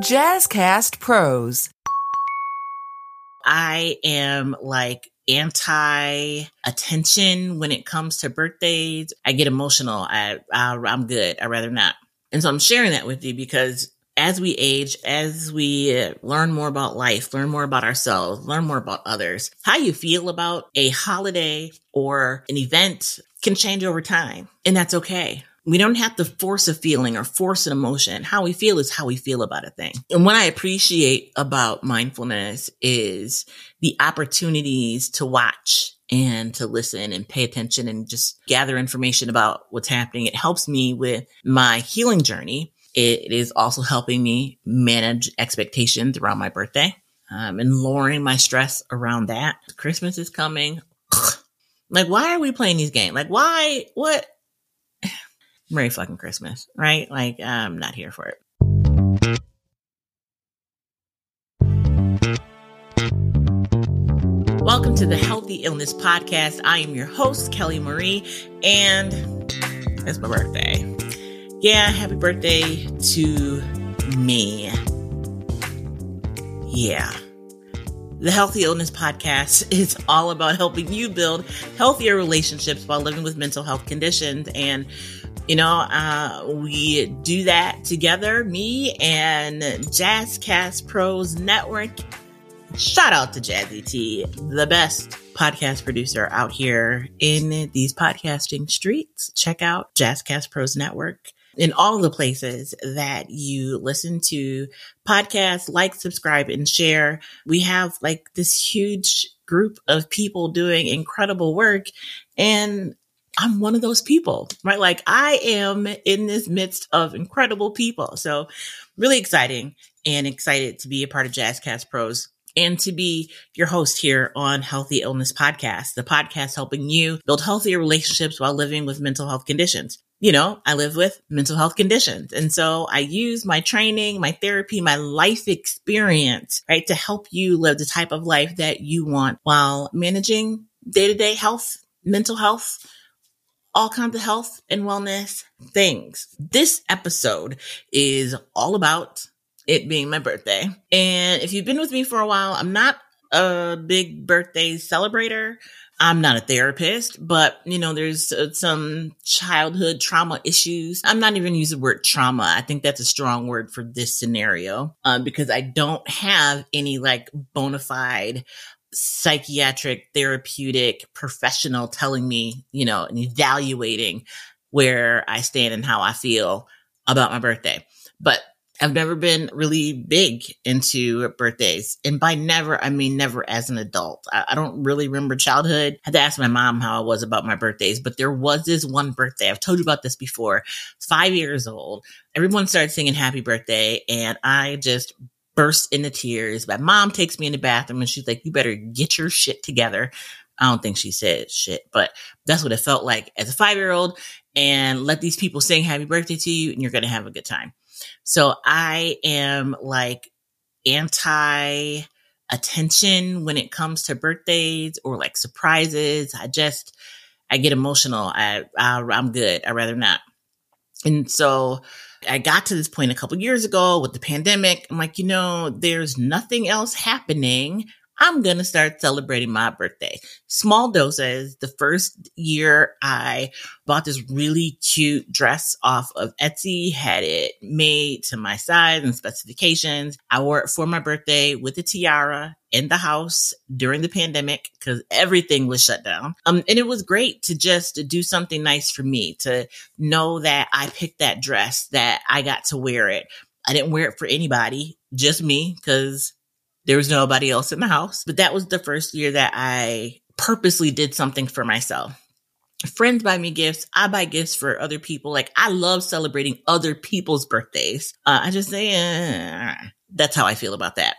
Jazzcast Pros. I am like anti attention when it comes to birthdays. I get emotional. I, I I'm good. I rather not. And so I'm sharing that with you because as we age, as we learn more about life, learn more about ourselves, learn more about others, how you feel about a holiday or an event can change over time. And that's okay. We don't have to force a feeling or force an emotion. How we feel is how we feel about a thing. And what I appreciate about mindfulness is the opportunities to watch and to listen and pay attention and just gather information about what's happening. It helps me with my healing journey. It is also helping me manage expectations around my birthday um, and lowering my stress around that. Christmas is coming. like, why are we playing these games? Like, why? What? Merry fucking Christmas, right? Like, I'm not here for it. Welcome to the Healthy Illness Podcast. I am your host, Kelly Marie, and it's my birthday. Yeah, happy birthday to me. Yeah. The Healthy Illness Podcast is all about helping you build healthier relationships while living with mental health conditions. And you know, uh, we do that together, me and Jazzcast Pros Network. Shout out to Jazzy T, the best podcast producer out here in these podcasting streets. Check out Jazzcast Pros Network in all the places that you listen to podcasts, like, subscribe, and share. We have like this huge group of people doing incredible work. And I'm one of those people, right? Like I am in this midst of incredible people. So really exciting and excited to be a part of Jazzcast Pros and to be your host here on Healthy Illness Podcast, the podcast helping you build healthier relationships while living with mental health conditions. You know, I live with mental health conditions. And so I use my training, my therapy, my life experience, right, to help you live the type of life that you want while managing day to day health, mental health, all kinds of health and wellness things. This episode is all about it being my birthday. And if you've been with me for a while, I'm not a big birthday celebrator. I'm not a therapist, but you know, there's uh, some childhood trauma issues. I'm not even using the word trauma. I think that's a strong word for this scenario uh, because I don't have any like bona fide psychiatric therapeutic professional telling me, you know, and evaluating where I stand and how I feel about my birthday. But I've never been really big into birthdays. And by never, I mean never as an adult. I, I, don't really remember childhood. I had to ask my mom how I was about my birthdays, but there was this one birthday. I've told you about this before. Five years old. Everyone started singing happy birthday and I just burst into tears. My mom takes me in the bathroom and she's like, you better get your shit together. I don't think she said shit, but that's what it felt like as a five year old. And let these people sing happy birthday to you and you're going to have a good time. So I am like anti attention when it comes to birthdays or like surprises. I just, I get emotional. I, I I'm good. I rather not. And so I got to this point a couple years ago with the pandemic. I'm like, you know, there's nothing else happening. I'm going to start celebrating my birthday. Small doses. The first year I bought this really cute dress off of Etsy, had it made to my size and specifications. I wore it for my birthday with a tiara in the house during the pandemic because everything was shut down. Um, and it was great to just do something nice for me to know that I picked that dress, that I got to wear it. I didn't wear it for anybody, just me because there was nobody else in the house. But that was the first year that I purposely did something for myself. Friends buy me gifts. I buy gifts for other people. Like I love celebrating other people's birthdays. Uh, I just say, uh, that's how I feel about that.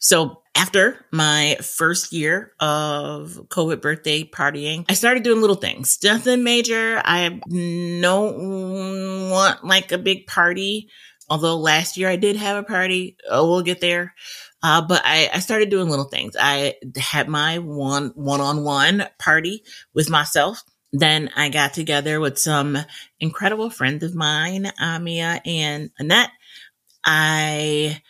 So after my first year of COVID birthday partying, I started doing little things. Nothing major. I don't want like a big party. Although last year I did have a party. Oh, we'll get there. Uh, but I, I started doing little things. I had my one one-on-one party with myself. Then I got together with some incredible friends of mine, Amia and Annette. I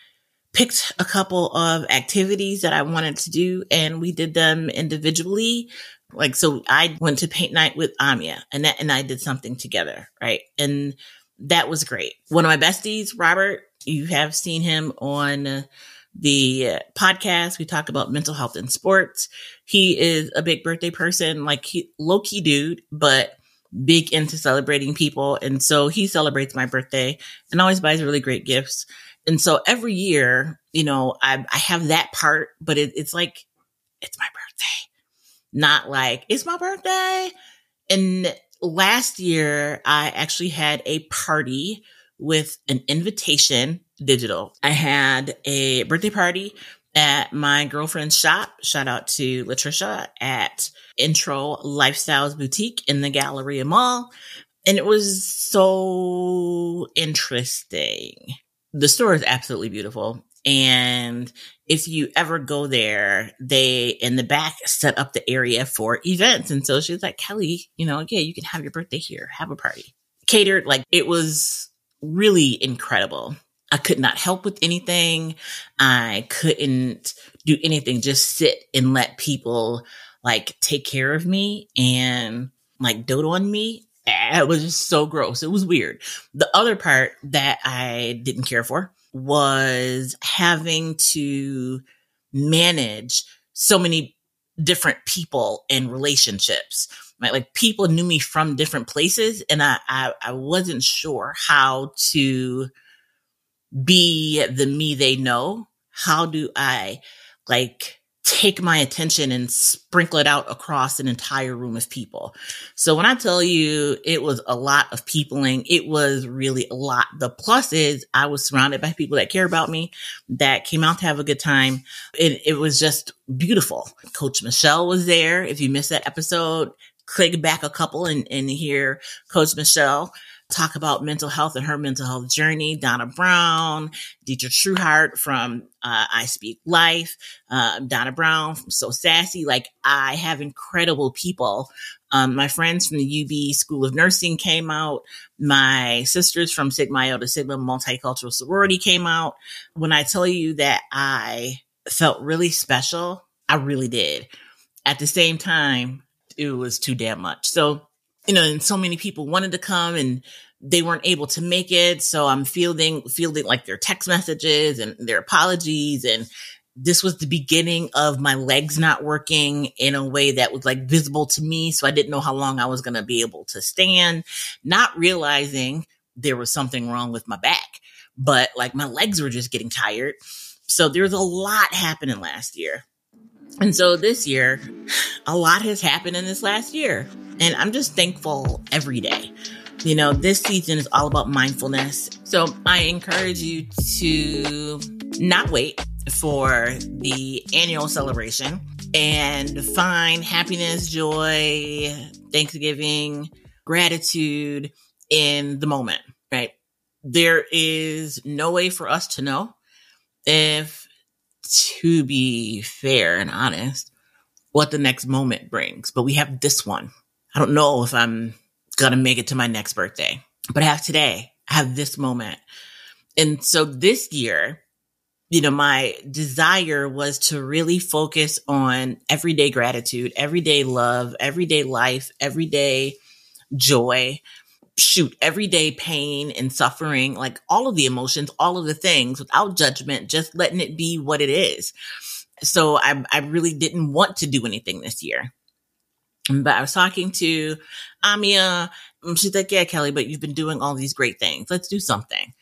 picked a couple of activities that I wanted to do and we did them individually. Like, so I went to paint night with Amia and and I did something together. Right. And that was great. One of my besties, Robert, you have seen him on the podcast. We talk about mental health in sports. He is a big birthday person, like he, low key dude, but big into celebrating people. And so he celebrates my birthday and always buys really great gifts. And so every year, you know, I, I have that part, but it, it's like, it's my birthday, not like it's my birthday. And last year, I actually had a party with an invitation digital. I had a birthday party at my girlfriend's shop. Shout out to Latricia at Intro Lifestyles Boutique in the Galleria Mall. And it was so interesting. The store is absolutely beautiful. And if you ever go there, they in the back set up the area for events. And so she's like, Kelly, you know, yeah, you can have your birthday here, have a party. Catered, like it was really incredible. I could not help with anything. I couldn't do anything, just sit and let people like take care of me and like dote on me. Eh, it was just so gross. It was weird. The other part that I didn't care for was having to manage so many different people and relationships. Right? Like people knew me from different places and I, I, I wasn't sure how to be the me they know. How do I like take my attention and sprinkle it out across an entire room of people. So when I tell you it was a lot of peopling, it was really a lot. The plus is I was surrounded by people that care about me, that came out to have a good time. It, it was just beautiful. Coach Michelle was there. If you missed that episode, click back a couple and, and hear Coach Michelle talk about mental health and her mental health journey. Donna Brown, Dietrich Trueheart from uh, I Speak Life, uh, Donna Brown from So Sassy. Like I have incredible people. Um, my friends from the UB School of Nursing came out. My sisters from Sigma Iota Sigma Multicultural Sorority came out. When I tell you that I felt really special, I really did. At the same time, it was too damn much. So you know, and so many people wanted to come and they weren't able to make it. So I'm fielding, fielding like their text messages and their apologies. And this was the beginning of my legs not working in a way that was like visible to me. So I didn't know how long I was going to be able to stand, not realizing there was something wrong with my back, but like my legs were just getting tired. So there's a lot happening last year. And so this year, a lot has happened in this last year. And I'm just thankful every day. You know, this season is all about mindfulness. So I encourage you to not wait for the annual celebration and find happiness, joy, thanksgiving, gratitude in the moment, right? There is no way for us to know if, to be fair and honest, what the next moment brings, but we have this one. I don't know if I'm going to make it to my next birthday, but I have today. I have this moment. And so this year, you know, my desire was to really focus on everyday gratitude, everyday love, everyday life, everyday joy, shoot, everyday pain and suffering, like all of the emotions, all of the things without judgment, just letting it be what it is. So I, I really didn't want to do anything this year. But I was talking to Amia. Um, she's like, yeah, Kelly, but you've been doing all these great things. Let's do something.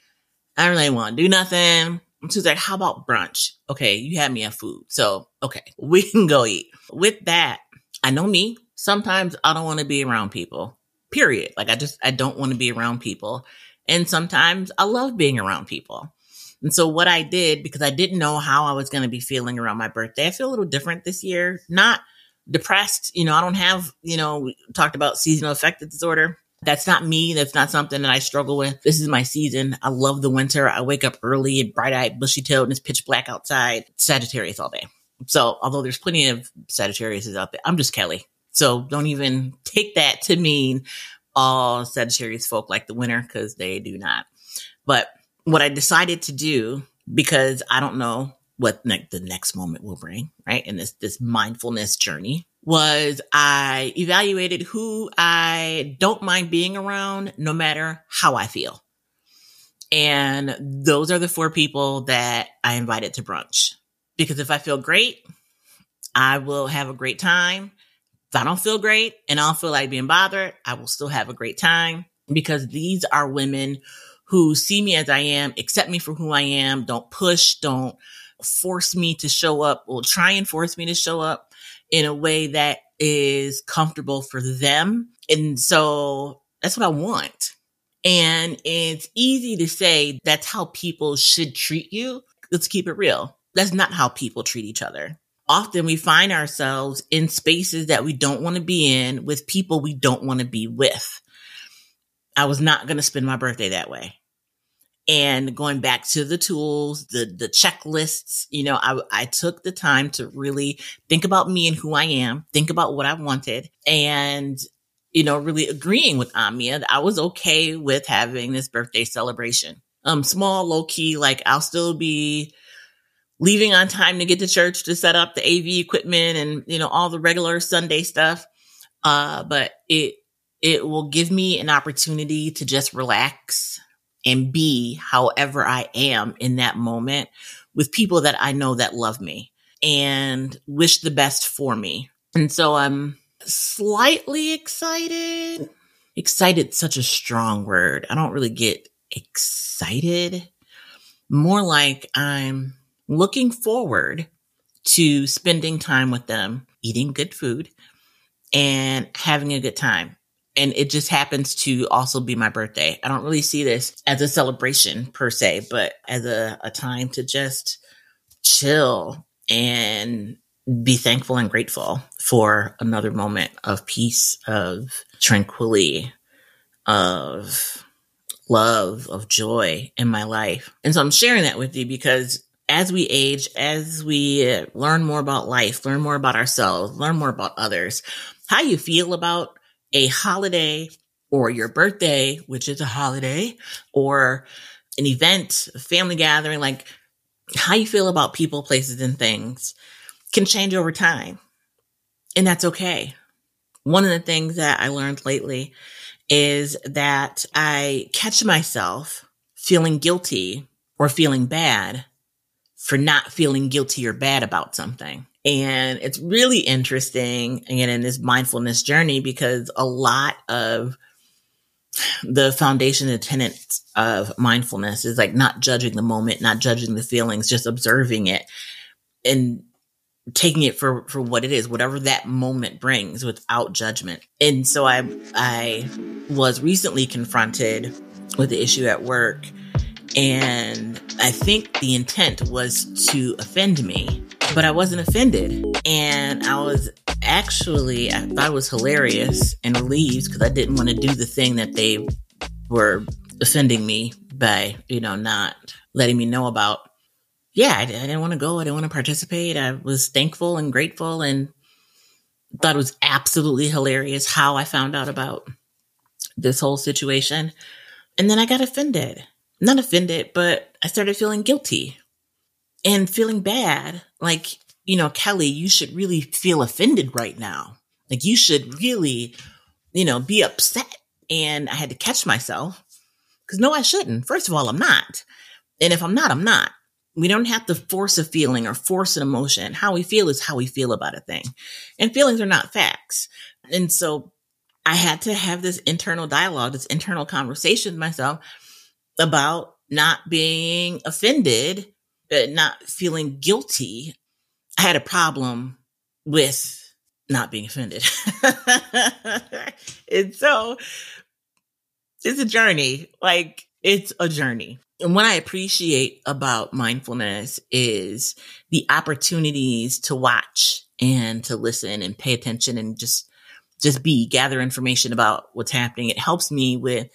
I really want to do nothing. She's like, how about brunch? Okay, you had me at food. So, okay, we can go eat. With that, I know me. Sometimes I don't want to be around people, period. Like I just, I don't want to be around people. And sometimes I love being around people. And so what I did, because I didn't know how I was going to be feeling around my birthday, I feel a little different this year. Not depressed. You know, I don't have, you know, talked about seasonal affective disorder. That's not me. That's not something that I struggle with. This is my season. I love the winter. I wake up early and bright eyed, bushy tailed, and it's pitch black outside. Sagittarius all day. So, although there's plenty of Sagittarius out there, I'm just Kelly. So, don't even take that to mean all Sagittarius folk like the winter because they do not. But what I decided to do because I don't know what ne- the next moment will bring, right? In this, this mindfulness journey was I evaluated who I don't mind being around no matter how I feel. And those are the four people that I invited to brunch. Because if I feel great, I will have a great time. If I don't feel great and I don't feel like being bothered, I will still have a great time because these are women who see me as I am, accept me for who I am, don't push, don't force me to show up, will try and force me to show up in a way that is comfortable for them. And so that's what I want. And it's easy to say that's how people should treat you. Let's keep it real. That's not how people treat each other. Often we find ourselves in spaces that we don't want to be in with people we don't want to be with. I was not going to spend my birthday that way. And going back to the tools, the the checklists, you know, I I took the time to really think about me and who I am, think about what I wanted, and you know, really agreeing with Amia that I was okay with having this birthday celebration. Um, small, low key, like I'll still be leaving on time to get to church to set up the AV equipment and, you know, all the regular Sunday stuff. Uh, but it, it will give me an opportunity to just relax and be however I am in that moment with people that I know that love me and wish the best for me. And so I'm slightly excited. Excited, such a strong word. I don't really get excited. More like I'm looking forward to spending time with them, eating good food and having a good time. And it just happens to also be my birthday. I don't really see this as a celebration per se, but as a, a time to just chill and be thankful and grateful for another moment of peace, of tranquility, of love, of joy in my life. And so I'm sharing that with you because as we age, as we learn more about life, learn more about ourselves, learn more about others, how you feel about a holiday or your birthday, which is a holiday, or an event, a family gathering, like how you feel about people, places, and things can change over time. And that's okay. One of the things that I learned lately is that I catch myself feeling guilty or feeling bad for not feeling guilty or bad about something. And it's really interesting again in this mindfulness journey because a lot of the foundation and tenets of mindfulness is like not judging the moment, not judging the feelings, just observing it and taking it for for what it is whatever that moment brings without judgment and so i i was recently confronted with the issue at work and i think the intent was to offend me but i wasn't offended and i was actually i thought it was hilarious and relieved because i didn't want to do the thing that they were offending me by you know not letting me know about yeah, I, I didn't want to go. I didn't want to participate. I was thankful and grateful and thought it was absolutely hilarious how I found out about this whole situation. And then I got offended. Not offended, but I started feeling guilty and feeling bad. Like, you know, Kelly, you should really feel offended right now. Like, you should really, you know, be upset. And I had to catch myself because no, I shouldn't. First of all, I'm not. And if I'm not, I'm not. We don't have to force a feeling or force an emotion. How we feel is how we feel about a thing. And feelings are not facts. And so I had to have this internal dialogue, this internal conversation with myself about not being offended, not feeling guilty. I had a problem with not being offended. and so it's a journey. Like it's a journey. And what I appreciate about mindfulness is the opportunities to watch and to listen and pay attention and just, just be, gather information about what's happening. It helps me with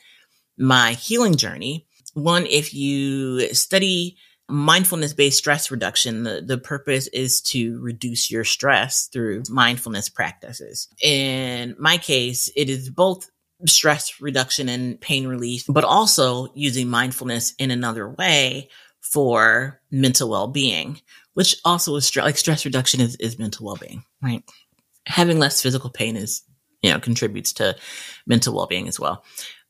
my healing journey. One, if you study mindfulness based stress reduction, the, the purpose is to reduce your stress through mindfulness practices. In my case, it is both stress reduction and pain relief, but also using mindfulness in another way for mental well-being, which also is like stress reduction is, is mental well-being, right? Having less physical pain is, you know, contributes to mental well-being as well.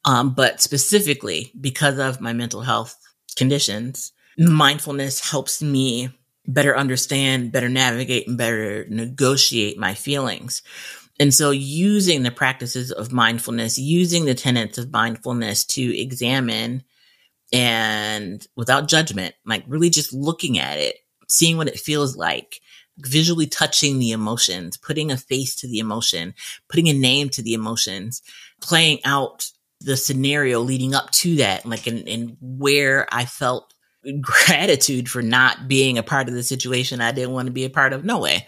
Um, but specifically because of my mental health conditions, mindfulness helps me better understand, better navigate, and better negotiate my feelings. And so using the practices of mindfulness, using the tenets of mindfulness to examine and without judgment, like really just looking at it, seeing what it feels like, visually touching the emotions, putting a face to the emotion, putting a name to the emotions, playing out the scenario leading up to that, like and, and where I felt gratitude for not being a part of the situation I didn't want to be a part of. No way.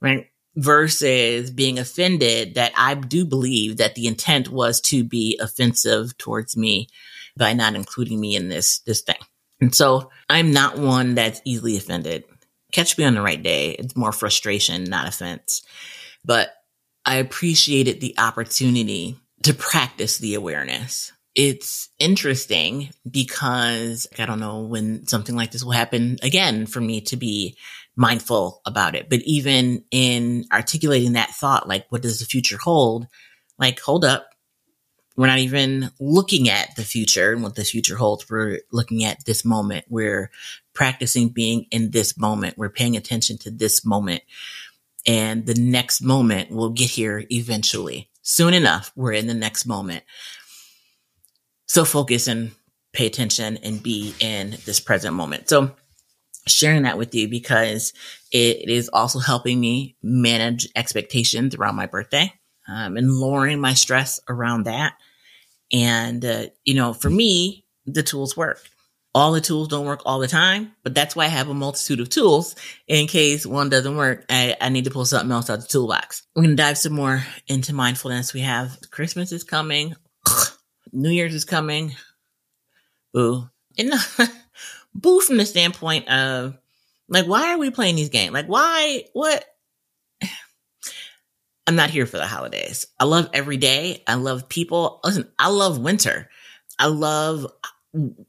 Right. Versus being offended that I do believe that the intent was to be offensive towards me by not including me in this, this thing. And so I'm not one that's easily offended. Catch me on the right day. It's more frustration, not offense. But I appreciated the opportunity to practice the awareness. It's interesting because I don't know when something like this will happen again for me to be mindful about it. But even in articulating that thought, like, what does the future hold? Like, hold up. We're not even looking at the future and what the future holds. We're looking at this moment. We're practicing being in this moment. We're paying attention to this moment. And the next moment will get here eventually. Soon enough, we're in the next moment. So focus and pay attention and be in this present moment. So sharing that with you because it is also helping me manage expectations around my birthday um, and lowering my stress around that. And, uh, you know, for me, the tools work. All the tools don't work all the time, but that's why I have a multitude of tools in case one doesn't work. I, I need to pull something else out of the toolbox. We're going to dive some more into mindfulness. We have Christmas is coming. New Year's is coming. Boo. And boo from the standpoint of like, why are we playing these games? Like, why? What? I'm not here for the holidays. I love every day. I love people. Listen, I love winter. I love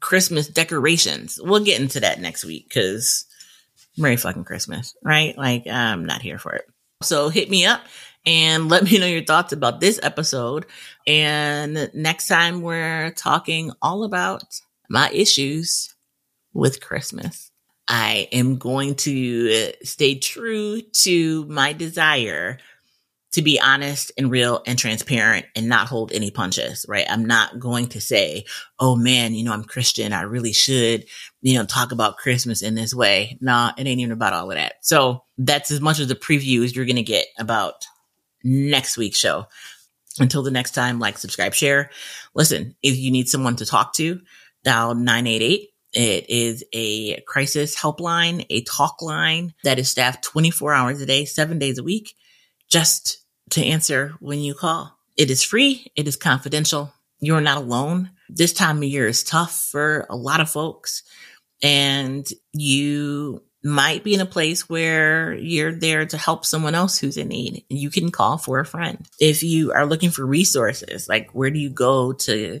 Christmas decorations. We'll get into that next week because Merry fucking Christmas, right? Like, I'm not here for it. So hit me up and let me know your thoughts about this episode. And next time we're talking all about my issues with Christmas. I am going to stay true to my desire to be honest and real and transparent and not hold any punches, right? I'm not going to say, Oh man, you know, I'm Christian. I really should, you know, talk about Christmas in this way. Nah, it ain't even about all of that. So that's as much of the preview as you're going to get about next week's show. Until the next time, like, subscribe, share. Listen, if you need someone to talk to, dial 988. It is a crisis helpline, a talk line that is staffed 24 hours a day, seven days a week. Just to answer when you call. It is free. It is confidential. You're not alone. This time of year is tough for a lot of folks and you might be in a place where you're there to help someone else who's in need. You can call for a friend. If you are looking for resources, like where do you go to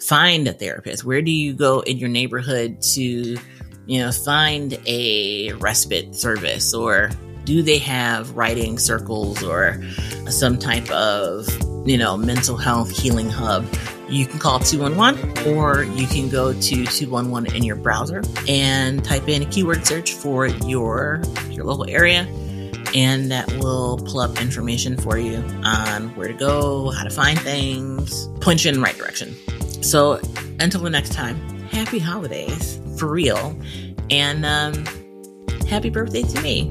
find a therapist? Where do you go in your neighborhood to, you know, find a respite service or do they have writing circles or some type of, you know, mental health healing hub? You can call 211 or you can go to 211 in your browser and type in a keyword search for your your local area and that will pull up information for you on where to go, how to find things, point you in the right direction. So until the next time, happy holidays for real. And um, happy birthday to me.